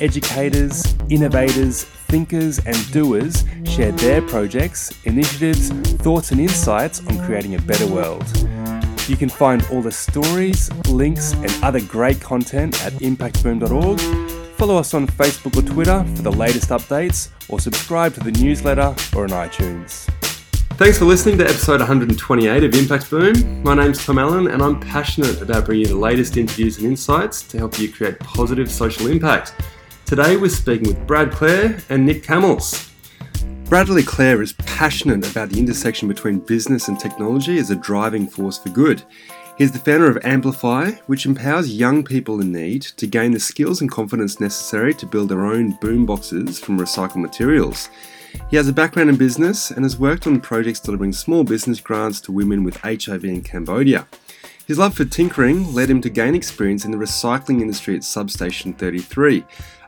educators, innovators, thinkers, and doers share their projects, initiatives, thoughts, and insights on creating a better world. You can find all the stories, links, and other great content at impactboom.org. Follow us on Facebook or Twitter for the latest updates, or subscribe to the newsletter or on iTunes. Thanks for listening to episode 128 of Impact Boom. My name's Tom Allen, and I'm passionate about bringing you the latest interviews and insights to help you create positive social impact. Today we're speaking with Brad Clare and Nick Camels. Bradley Clare is passionate about the intersection between business and technology as a driving force for good. He's the founder of Amplify, which empowers young people in need to gain the skills and confidence necessary to build their own boomboxes from recycled materials. He has a background in business and has worked on projects delivering small business grants to women with HIV in Cambodia. His love for tinkering led him to gain experience in the recycling industry at Substation 33,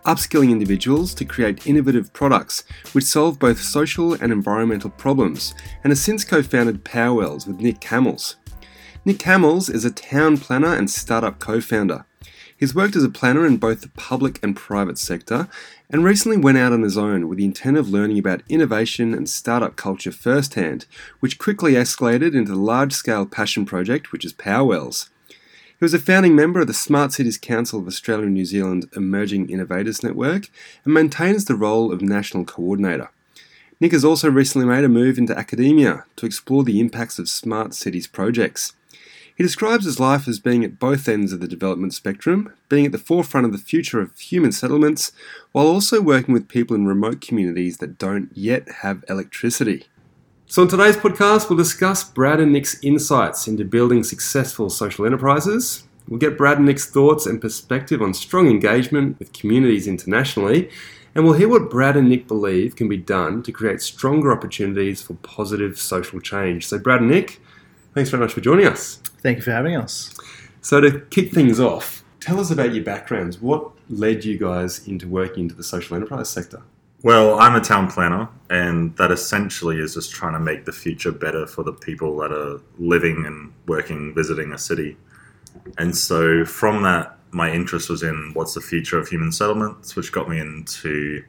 upskilling individuals to create innovative products which solve both social and environmental problems, and has since co founded Powerwells with Nick Camels. Nick Camels is a town planner and startup co founder. He's worked as a planner in both the public and private sector and recently went out on his own with the intent of learning about innovation and startup culture firsthand, which quickly escalated into the large scale passion project which is Powerwells. He was a founding member of the Smart Cities Council of Australia and New Zealand Emerging Innovators Network and maintains the role of National Coordinator. Nick has also recently made a move into academia to explore the impacts of smart cities projects. He describes his life as being at both ends of the development spectrum, being at the forefront of the future of human settlements, while also working with people in remote communities that don't yet have electricity. So, on today's podcast, we'll discuss Brad and Nick's insights into building successful social enterprises. We'll get Brad and Nick's thoughts and perspective on strong engagement with communities internationally, and we'll hear what Brad and Nick believe can be done to create stronger opportunities for positive social change. So, Brad and Nick, thanks very much for joining us. Thank you for having us. So, to kick things off, tell us about your backgrounds. What led you guys into working into the social enterprise sector? Well, I'm a town planner, and that essentially is just trying to make the future better for the people that are living and working, visiting a city. And so, from that, my interest was in what's the future of human settlements, which got me into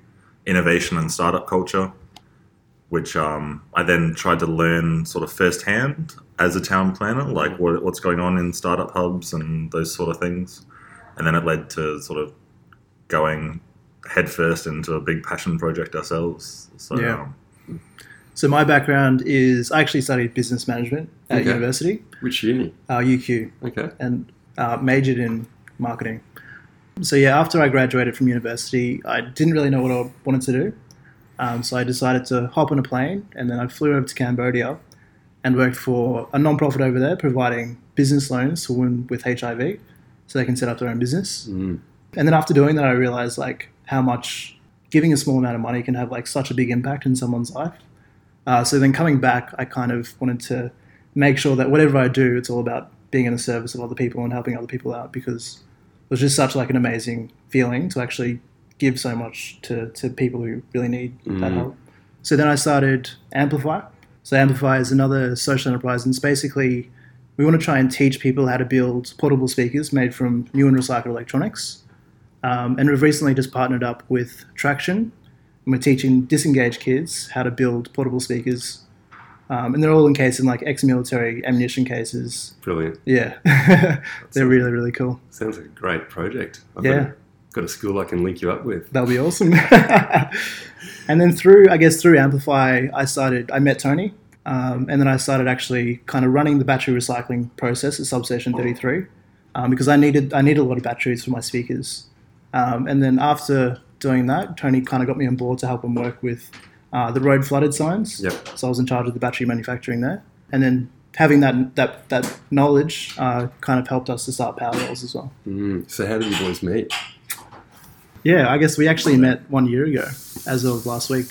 innovation and startup culture, which um, I then tried to learn sort of firsthand as a town planner, like what, what's going on in startup hubs and those sort of things. And then it led to sort of going headfirst into a big passion project ourselves. So, Yeah. um, So my background is I actually studied business management at Okay. university, Which uni? uh, UQ, Okay. and uh, majored in marketing. So yeah, after I graduated from university, I didn't really know what I wanted to do. Um, so I decided to hop on a plane, and then I flew over to Cambodia and worked for a non-profit over there, providing business loans to women with HIV, so they can set up their own business. Mm. And then after doing that, I realized like how much giving a small amount of money can have like such a big impact in someone's life. Uh, so then coming back, I kind of wanted to make sure that whatever I do, it's all about being in the service of other people and helping other people out because it was just such like an amazing feeling to actually give so much to, to people who really need that Mm. help. So then I started Amplify. So Amplify is another social enterprise, and it's basically we want to try and teach people how to build portable speakers made from new and recycled electronics. Um, and we've recently just partnered up with Traction, and we're teaching disengaged kids how to build portable speakers. Um, and they're all encased in like ex-military ammunition cases. Brilliant. Yeah, they're really really cool. Sounds like a great project. I've Yeah. got, a, got a school I can link you up with. That'll be awesome. and then through, I guess through Amplify, I started. I met Tony, um, and then I started actually kind of running the battery recycling process at Substation 33 um, because I needed I needed a lot of batteries for my speakers. Um, and then after doing that, Tony kind of got me on board to help him work with uh, the road flooded signs. Yep. So I was in charge of the battery manufacturing there, and then having that that that knowledge uh, kind of helped us to start Powerwells as well. Mm. So, how did you boys meet? Yeah, I guess we actually met one year ago, as of last week.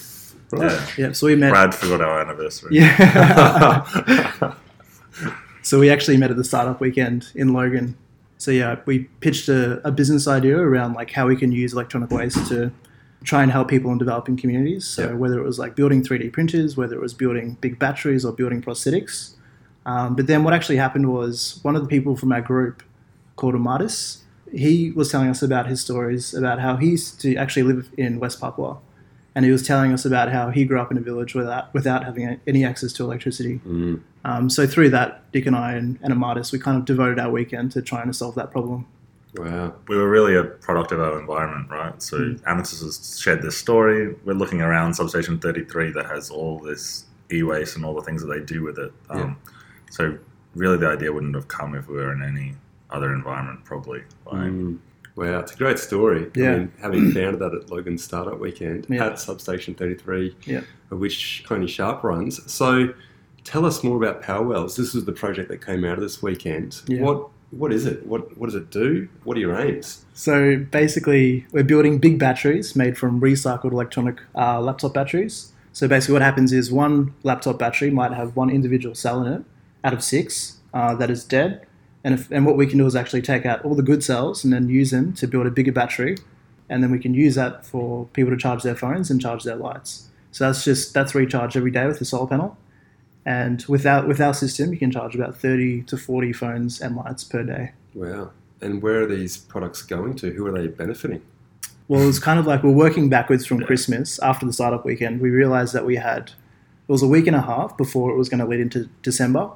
yeah. Yeah, so we met. Brad forgot our anniversary. Yeah. So we actually met at the startup weekend in Logan. So yeah, we pitched a, a business idea around like how we can use electronic waste to try and help people in developing communities. So Yep. whether it was like building 3D printers, whether it was building big batteries or building prosthetics. Um, but then what actually happened was one of the people from our group called Amatis, he was telling us about his stories about how he used to actually live in West Papua. And he was telling us about how he grew up in a village without, without having any access to electricity. Mm. Um, so through that, Nick and I and, and Amatis, we kind of devoted our weekend to trying to solve that problem. Wow. we were really a product of our environment, right? So Mm. Amethyst has shared this story. We're looking around Substation 33 that has all this e-waste and all the things that they do with it. Um, So really, the idea wouldn't have come if we were in any other environment, probably. Like, Mm. Wow, it's a great story. Yeah. I mean, having founded that at Logan Startup Weekend Yeah. at Substation 33, Yeah. of which Tony Sharpe runs. So tell us more about Powerwells. This is the project that came out of this weekend. Yeah. What What is it? What What does it do? What are your aims? So basically, we're building big batteries made from recycled electronic uh, laptop batteries. So basically, what happens is one laptop battery might have one individual cell in it out of six uh, that is dead. And, if, and what we can do is actually take out all the good cells and then use them to build a bigger battery. And then we can use that for people to charge their phones and charge their lights. So that's just that's recharged every day with the solar panel. And with without with our system, you can charge about 30 to 40 phones and lights per day. Wow. And where are these products going to? Who are they benefiting? Well, it's kind of like we're working backwards from Christmas after the startup weekend. We realized that we had, it was a week and a half before it was going to lead into December.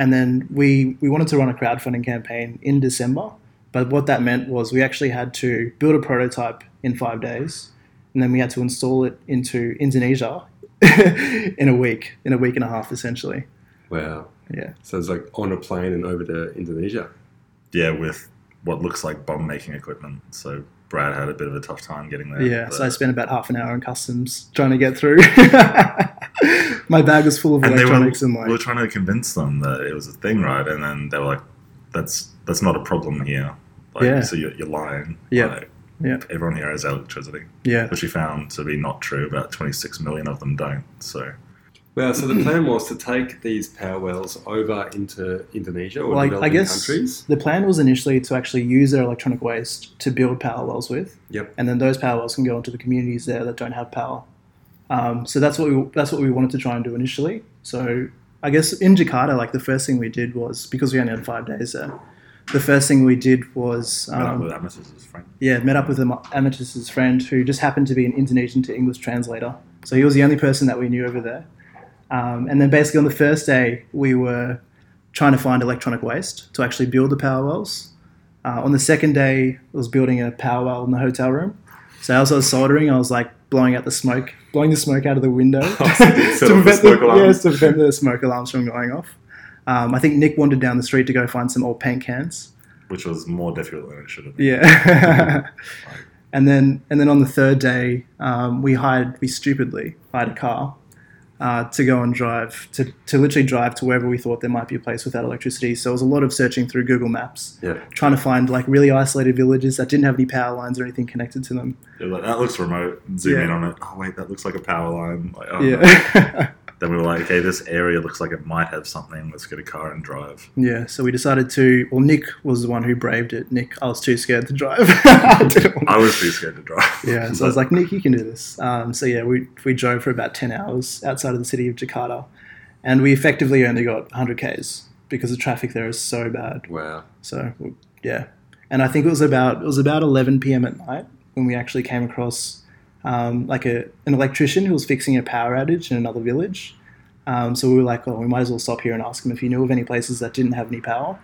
And then we, we wanted to run a crowdfunding campaign in December. But what that meant was we actually had to build a prototype in five days. And then we had to install it into Indonesia in a week, in a week and a half, essentially. Wow. Yeah. So it's like on a plane and over to Indonesia. yeah, with what looks like bomb making equipment. So Brad had a bit of a tough time getting there. Yeah, so I spent about half an hour in customs trying to get through. My bag was full of and they were, electronics and like we were trying to convince them that it was a thing, right? And then they were like, "That's that's not a problem here." Like, Yeah. So you're, you're lying. Yeah. Like, Yeah. Everyone here has electricity, yeah, which we found to be not true. About 26 million of them don't. So Wow. So the plan was to take these power wells over into Indonesia or Well, I- I guess- countries. the plan was initially to actually use their electronic waste to build power wells with, Yep. and then those power wells can go into the communities there that don't have power. Um, so that's what we that's what we wanted to try and do initially. So I guess in Jakarta, like the first thing we did was because we only had five days there. The first thing we did was met up um, with Amethyst's friend. yeah, met up with Amethyst's friend who just happened to be an Indonesian to English translator. So he was the only person that we knew over there. Um, and then basically on the first day, we were trying to find electronic waste to actually build the power wells. Uh, on the second day, I was building a power well in the hotel room. So as I was soldering, I was like blowing out the smoke, blowing the smoke out of the window the prevent smoke alarms. yes, to prevent the smoke alarms from going off. Um, I think Nick wandered down the street to go find some old paint cans. which was more difficult than it should have been. Yeah. and then and then on the third day, um, we hired we stupidly hired a car uh, to go and drive to, to literally drive to wherever we thought there might be a place without electricity. So it was a lot of searching through Google Maps, Yeah. trying to find like really isolated villages that didn't have any power lines or anything connected to them. Were like, that looks remote. Zoom Yeah. in on it. Oh wait, that looks like a power line. Like, oh, no. Yeah. Then we were like, okay, this area looks like it might have something. Let's get a car and drive. yeah. So we decided to. Well, Nick was the one who braved it. Nick, I was too scared to drive. I I was too scared to drive. Yeah, so I was like, Nick, you can do this. Um, so yeah, we, we drove for about 10 hours outside of the city of Jakarta, and we effectively only got 100 Ks because the traffic there is so bad. Wow. So yeah, and I think it was about it was about 11 p.m. at night when we actually came across um, like a an electrician who was fixing a power outage in another village. Um, so we were like, oh, we might as well stop here and ask him if he knew of any places that didn't have any power.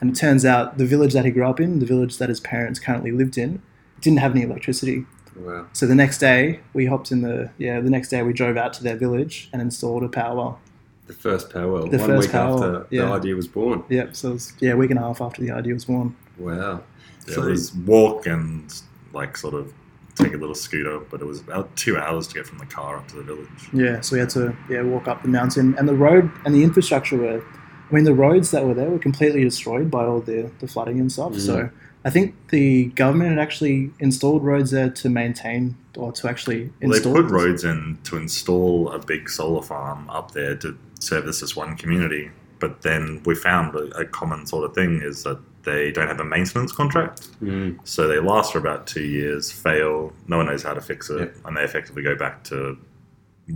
And it turns out the village that he grew up in, the village that his parents currently lived in, didn't have any electricity. Wow. So the next day we hopped in the yeah the next day we drove out to their village and installed a power well. The first power well. The one first week power after well, yeah. the idea was born. Yep. So it was, yeah, a week and a half after the idea was born. Wow. Yeah, So- it was walk and like sort of take a little scooter, but it was about two hours to get from the car up to the village. Yeah, so we had to yeah walk up the mountain, and the road and the infrastructure were, I mean, the roads that were there were completely destroyed by all the the flooding and stuff. Mm. So I think the government had actually installed roads there to maintain or to actually Well, they put roads in to install a big solar farm up there to service this one community. But then we found a, a common sort of thing is that they don't have a maintenance contract. Mm. So they last for about two years, fail, no one knows how to fix it, Yep. and they effectively go back to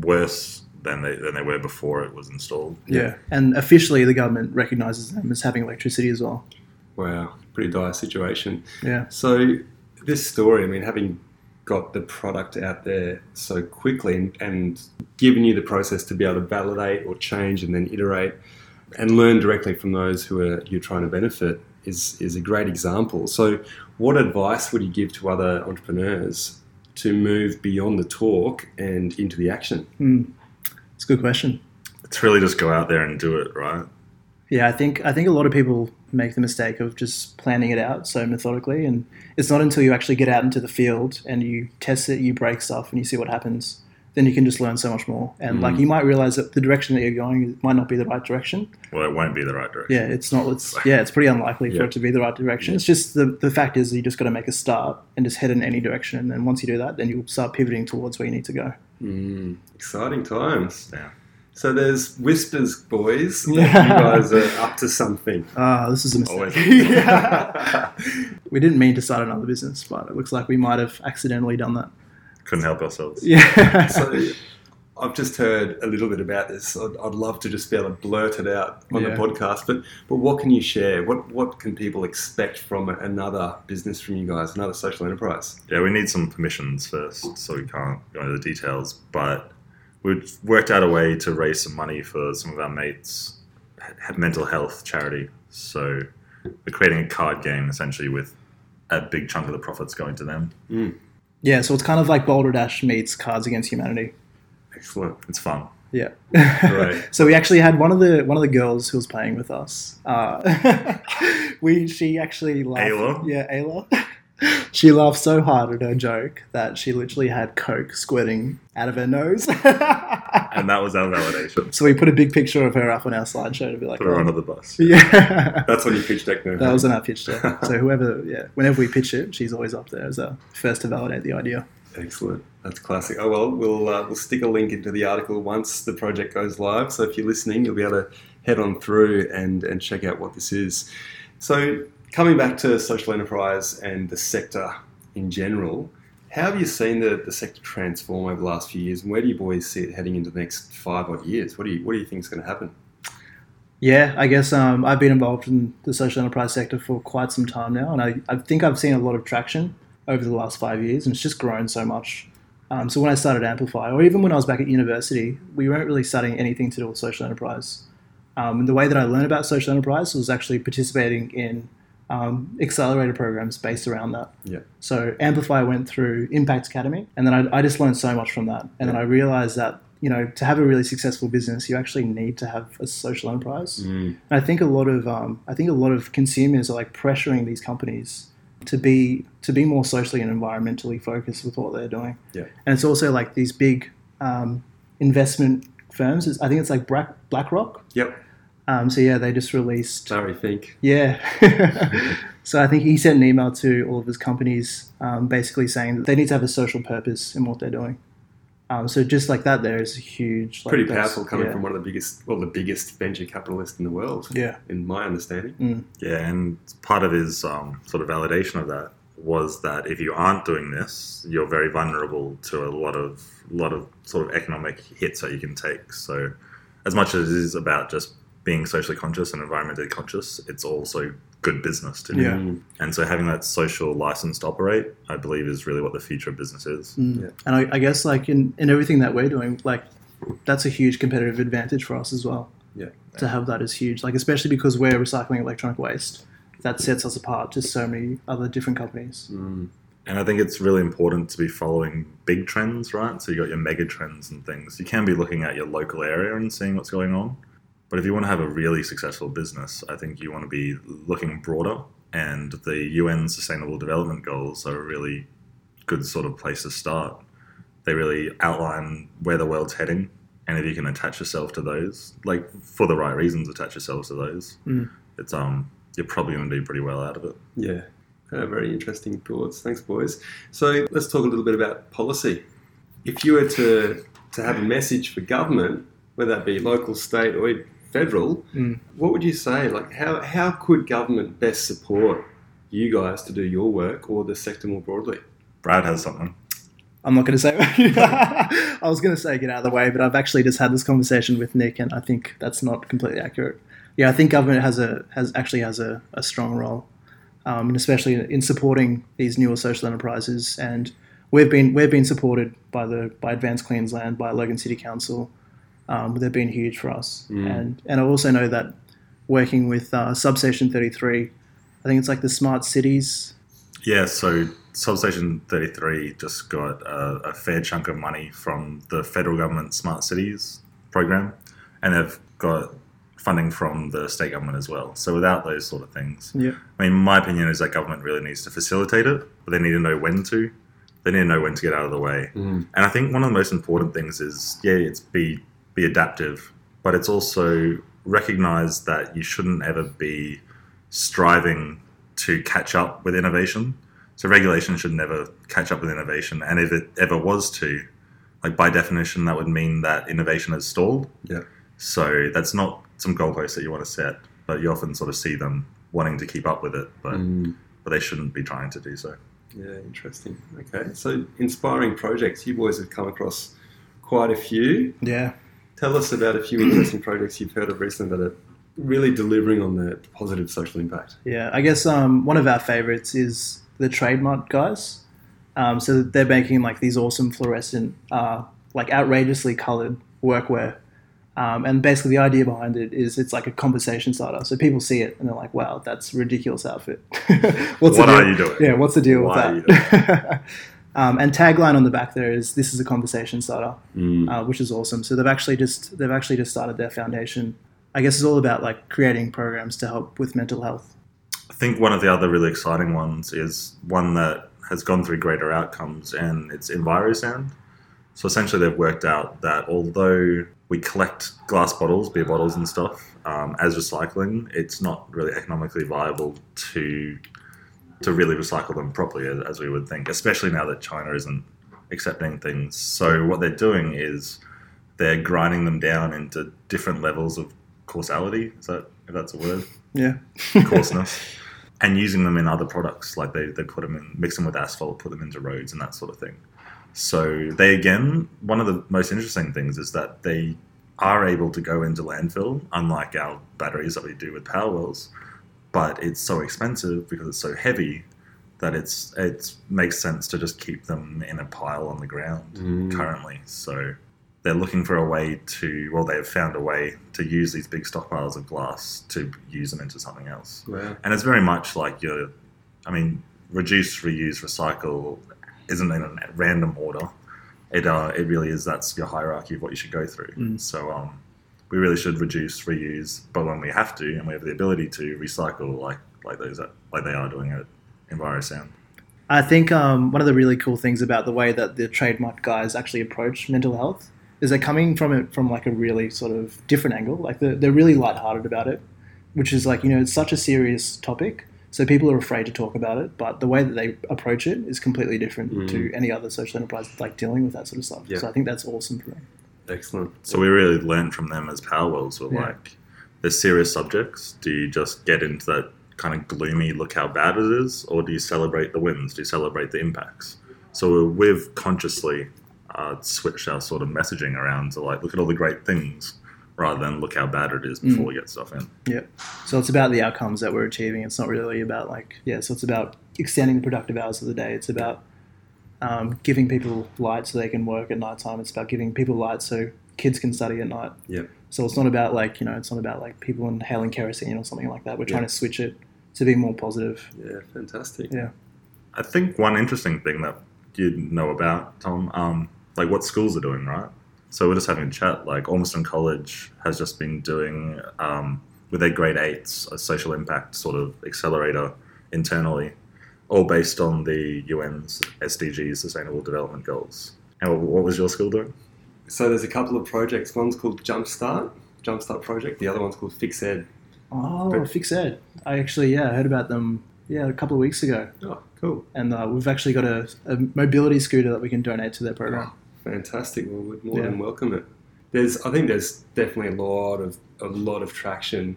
worse than they, than they were before it was installed. Yeah. And officially, the government recognises them as having electricity as well. Wow, pretty dire situation. Yeah. So this story, I mean, having got the product out there so quickly and, and given you the process to be able to validate or change and then iterate and learn directly from those who are you're trying to benefit is is a great example. So what advice would you give to other entrepreneurs to move beyond the talk and into the action? Mm. It's a good question. It's really just go out there and do it, right? Yeah, I think I think a lot of people make the mistake of just planning it out so methodically, and it's not until you actually get out into the field and you test it, you break stuff, and you see what happens, then you can just learn so much more. And like you might realize that the direction that you're going might not be the right direction. Well, it won't be the right direction. Yeah, it's not. It's yeah, it's pretty unlikely for it to be the right direction. It's just the the fact is that you just got to make a start and just head in any direction, and then once you do that, then you'll start pivoting towards where you need to go. Mm, exciting times. Yeah. So there's whispers, boys. that Yeah. You guys are up to something. Ah, this is a mistake. Always. we didn't mean to start another business, but it looks like we might have accidentally done that. Couldn't help ourselves. Yeah. So I've just heard a little bit about this. I'd, I'd love to just be able to blurt it out on Yeah. the podcast. But but what can you share? What what can people expect from another business from you guys? Another social enterprise? Yeah, we need some permissions first, so we can't go into the details. But we've worked out a way to raise some money for some of our mates' mental health charity. So we're creating a card game essentially with a big chunk of the profits going to them. Hmm. Yeah, so it's kind of like Balderdash meets Cards Against Humanity. Excellent. It's fun. Yeah. Right. so we actually had one of the one of the girls who was playing with us. Uh, we she actually laughed. Ayla? Yeah, Ayla. She laughed so hard at her joke that she literally had Coke squirting out of her nose. And that was our validation. so we put a big picture of her up on our slideshow to be like, Put her oh, under the bus. yeah. That's when you pitch deck. That was in our pitch deck. So whoever, yeah, whenever we pitch it, she's always up there as a first to validate the idea. Excellent. That's classic. Oh well, we'll uh, we'll stick a link into the article once the project goes live. So if you're listening, you'll be able to head on through and and check out what this is. So coming back to social enterprise and the sector in general, how have you seen the, the sector transform over the last few years, and where do you boys see it heading into the next five odd years? What do you what do you think is going to happen? Yeah, I guess um, I've been involved in the social enterprise sector for quite some time now, and I, I think I've seen a lot of traction over the last five years, and it's just grown so much. Um, so when I started Amplify, or even when I was back at university, we weren't really studying anything to do with social enterprise. Um, and the way that I learned about social enterprise was actually participating in um, accelerator programs based around that. Yeah. So Amplify went through Impact Academy, and then I, I just learned so much from that. And then I realized that you know to have a really successful business, you actually need to have a social enterprise. Mm. And I think a lot of um, I think a lot of consumers are like pressuring these companies to be to be more socially and environmentally focused with what they're doing. Yeah. And it's also like these big um, investment firms. I think it's like Black, BlackRock. Yep. Um, so yeah, they just released Larry Fink. yeah. so I think he sent an email to all of his companies, um, basically saying that they need to have a social purpose in what they're doing. Um, so just like that, there is a huge, like, Pretty powerful coming yeah. from one of the biggest, well, the biggest venture capitalist in the world, Yeah. in my understanding. Mm. Yeah, and part of his um, sort of validation of that was that if you aren't doing this, you're very vulnerable to a lot of lot of sort of economic hits that you can take. So, as much as it is about just being socially conscious and environmentally conscious, it's also good business to do. Yeah. Mm. And so, having that social license to operate, I believe, is really what the future of business is. Mm. Yeah. And I, I guess like in, in everything that we're doing, like that's a huge competitive advantage for us as well. Yeah. To have that is huge, like especially because we're recycling electronic waste. That sets us apart to so many other different companies. Mm. And I think it's really important to be following big trends, right? So you got your mega trends and things. You can be looking at your local area and seeing what's going on. But if you want to have a really successful business, I think you want to be looking broader. And the UN Sustainable Development Goals are a really good sort of place to start. They really outline where the world's heading. And if you can attach yourself to those, like for the right reasons, attach yourselves to those, Mm. it's um you're probably going to do pretty well out of it. Yeah. Uh, very interesting thoughts. Thanks, boys. So let's talk a little bit about policy. If you were to, to have a message for government, whether that be local, state, or federal. Mm. What would you say? Like, how how could government best support you guys to do your work or the sector more broadly? Brad has something. I'm not going to say. I was going to say get out of the way, but I've actually just had this conversation with Nick, and I think that's not completely accurate. Yeah, I think government has a has actually has a, a strong role, um, and especially in supporting these newer social enterprises. And we've been we've been supported by the by Advanced Queensland, by Logan City Council. Um, they've been huge for us, and and I also know that working with uh, Substation 33, I think it's like the smart cities Yeah, so Substation 33 just got a, a fair chunk of money from the federal government Smart Cities program, and they've got funding from the state government as well. So without those sort of things, Yeah. I mean, my opinion is that government really needs to facilitate it, but they need to know when to. They need to know when to get out of the way. Mm. And I think one of the most important things is, yeah, it's be be adaptive, but it's also recognize that you shouldn't ever be striving to catch up with innovation. So regulation should never catch up with innovation, and if it ever was to, like by definition, that would mean that innovation has stalled. Yeah. So that's not some goalposts that you want to set, but you often sort of see them wanting to keep up with it, but Mm. but they shouldn't be trying to do so. Yeah, interesting. Okay, so inspiring projects. You boys have come across quite a few. Yeah. Tell us about a few interesting projects you've heard of recently that are really delivering on the positive social impact. Yeah, I guess um, one of our favorites is the TradeMutt guys. Um, so they're making like these awesome fluorescent, uh, like outrageously colored workwear. Um, and basically, the idea behind it is it's like a conversation starter. So people see it and they're like, "Wow, that's a ridiculous outfit." what's What the are you doing? Yeah, what's the deal Why are with that? um, and tagline on the back there is, "This is a conversation starter." uh, which is awesome. So they've actually just they've actually just started their foundation. I guess it's all about like creating programs to help with mental health. I think one of the other really exciting ones is one that has gone through greater outcomes, and it's EnviroSound. So essentially, they've worked out that although we collect glass bottles, beer bottles, and stuff um, as recycling, it's not really economically viable to to really recycle them properly, as, we would think, especially now that China isn't accepting things. So what they're doing is they're grinding them down into different levels of causality. Is that if that's a word? Yeah, coarseness and using them in other products like they, they put them in mix them with asphalt put them into roads and that sort of thing so they again one of the most interesting things is that they are able to go into landfill unlike our batteries that we do with power wells but it's so expensive because it's so heavy that it's it makes sense to just keep them in a pile on the ground Mm. currently so they're looking for a way to well they've found a way to use these big stockpiles of glass to use them into something else Wow. and it's very much like your i mean reduce reuse recycle isn't in a random order it uh, it really is that's your hierarchy of what you should go through Mm. so um we really should reduce reuse but when we have to and we have the ability to recycle like like those like they are doing at EnviroSound I think um, one of the really cool things about the way that the TradeMutt guys actually approach mental health is they're coming from it from like a really sort of different angle. Like they're, they're really lighthearted about it, which is like you know it's such a serious topic, so people are afraid to talk about it. But the way that they approach it is completely different Mm. to any other social enterprise like dealing with that sort of stuff. Yeah. So I think that's awesome for them. Excellent. So we really learned from them as power wells. We're Yeah. like, there's serious subjects. Do you just get into that kind of gloomy, look how bad it is, or do you celebrate the wins? Do you celebrate the impacts? So we've consciously uh, switched our sort of messaging around to like, look at all the great things, rather than look how bad it is before we get stuff in. So it's about the outcomes that we're achieving. It's not really about like yeah. So it's about extending the productive hours of the day. It's about um, giving people light so they can work at night time. It's about giving people light so kids can study at night. Yep. So it's not about like you know it's not about like people inhaling kerosene or something like that. We're trying Yeah. to switch it to be more positive. Yeah, fantastic. Yeah. I think one interesting thing that you know about, Tom, um, like what schools are doing, right? So we're just having a chat. Like Ormiston College has just been doing um, with their grade eights a social impact sort of accelerator internally, all based on the UN's SDGs, Sustainable Development Goals. And what- what was your school doing? So there's a couple of projects. One's called Jumpstart, Jumpstart Project. The other one's called Fix Ed. Oh, But- Fix Ed. I actually yeah I heard about them yeah a couple of weeks ago, Oh, cool. and uh, we've actually got a, a mobility scooter that we can donate to their program. Fantastic. Well, we'd more Yeah. than welcome it. there's I think there's definitely a lot of a lot of traction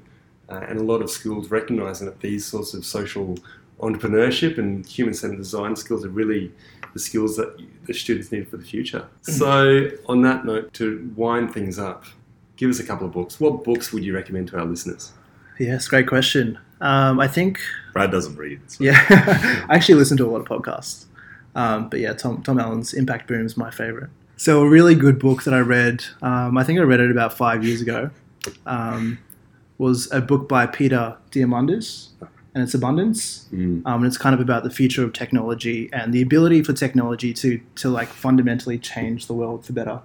uh, and a lot of schools recognizing that these sorts of social entrepreneurship and human centered design skills are really the skills that the students need for the future. So, on that note, to wind things up, give us a couple of books. What books would you recommend to our listeners? Yes, great question. Um, I think, Brad doesn't read. so- yeah, I actually listen to a lot of podcasts. Um, but yeah, Tom, Tom Allen's Impact Boom is my favorite. So, a really good book that I read, um, I think I read it about five years ago, um, was a book by Peter Diamandis, and it's Abundance. Mm. Um, and it's kind of about the future of technology and the ability for technology to, to like fundamentally change the world for better.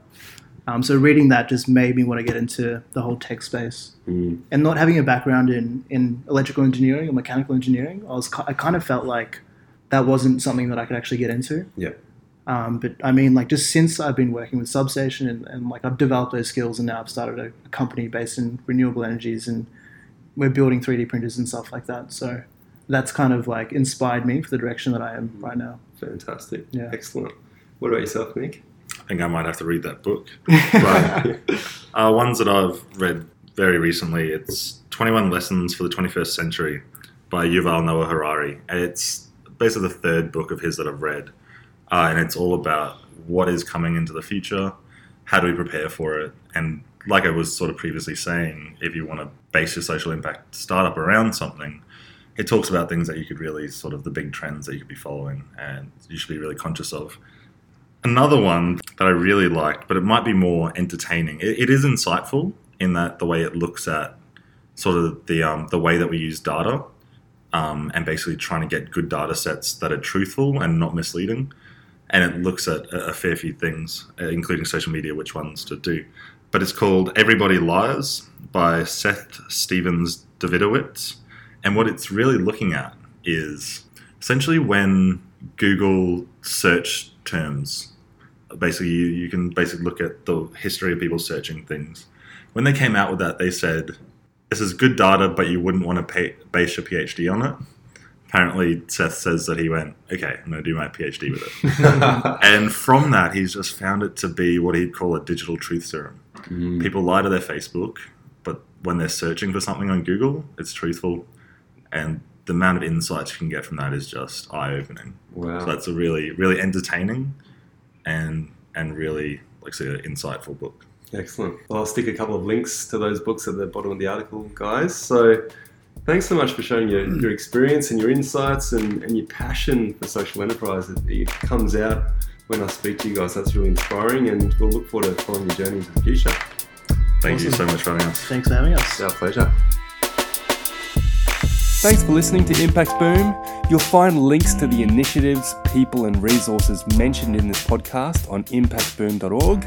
Um, so reading that just made me want to get into the whole tech space. Mm. And not having a background in, in electrical engineering or mechanical engineering, I was I kind of felt like that wasn't something that I could actually get into. Yeah. Um, but I mean, like just since I've been working with Substation and, and like I've developed those skills, and now I've started a, a company based in renewable energies, and we're building 3D printers and stuff like that. So that's kind of like inspired me for the direction that I am right now. Fantastic. Yeah. Excellent. What about yourself, Nick? I think I might have to read that book. But uh, ones that I've read very recently, it's 21 Lessons for the 21st Century by Yuval Noah Harari. And it's basically the third book of his that I've read. Uh, and it's all about what is coming into the future, how do we prepare for it, and like I was sort of previously saying, if you want to base your social impact startup around something, it talks about things that you could really sort of the big trends that you could be following and you should be really conscious of. Another one that I really liked, but it might be more entertaining. It, it is insightful in that the way it looks at sort of the um, the way that we use data, um, and basically trying to get good data sets that are truthful and not misleading. And it looks at a, fair few things, uh, including social media, which ones to do. But it's called Everybody Lies by Seth Stevens Davidowitz. And what it's really looking at is essentially when Google search terms, basically, you, you can basically look at the history of people searching things. When they came out with that, they said, This is good data, but you wouldn't want to pay, base your PhD on it. Apparently, Seth says that he went, Okay, I'm going to do my PhD with it. and from that, he's just found it to be what he'd call a digital truth serum. Mm. People lie to their Facebook, but when they're searching for something on Google, it's truthful. And the amount of insights you can get from that is just eye opening. Wow. So that's a really, really entertaining and and really, like I say, an insightful book. Excellent. Well, I'll stick a couple of links to those books at the bottom of the article, guys. So thanks so much for sharing your, your experience and your insights and, and your passion for social enterprise. It, it comes out when I speak to you guys. That's really inspiring, and we'll look forward to following your journey into the future. Thank you so much for having us. Thanks for having us. It's our pleasure. Thanks for listening to Impact Boom. You'll find links to the initiatives, people, and resources mentioned in this podcast on impactboom.org.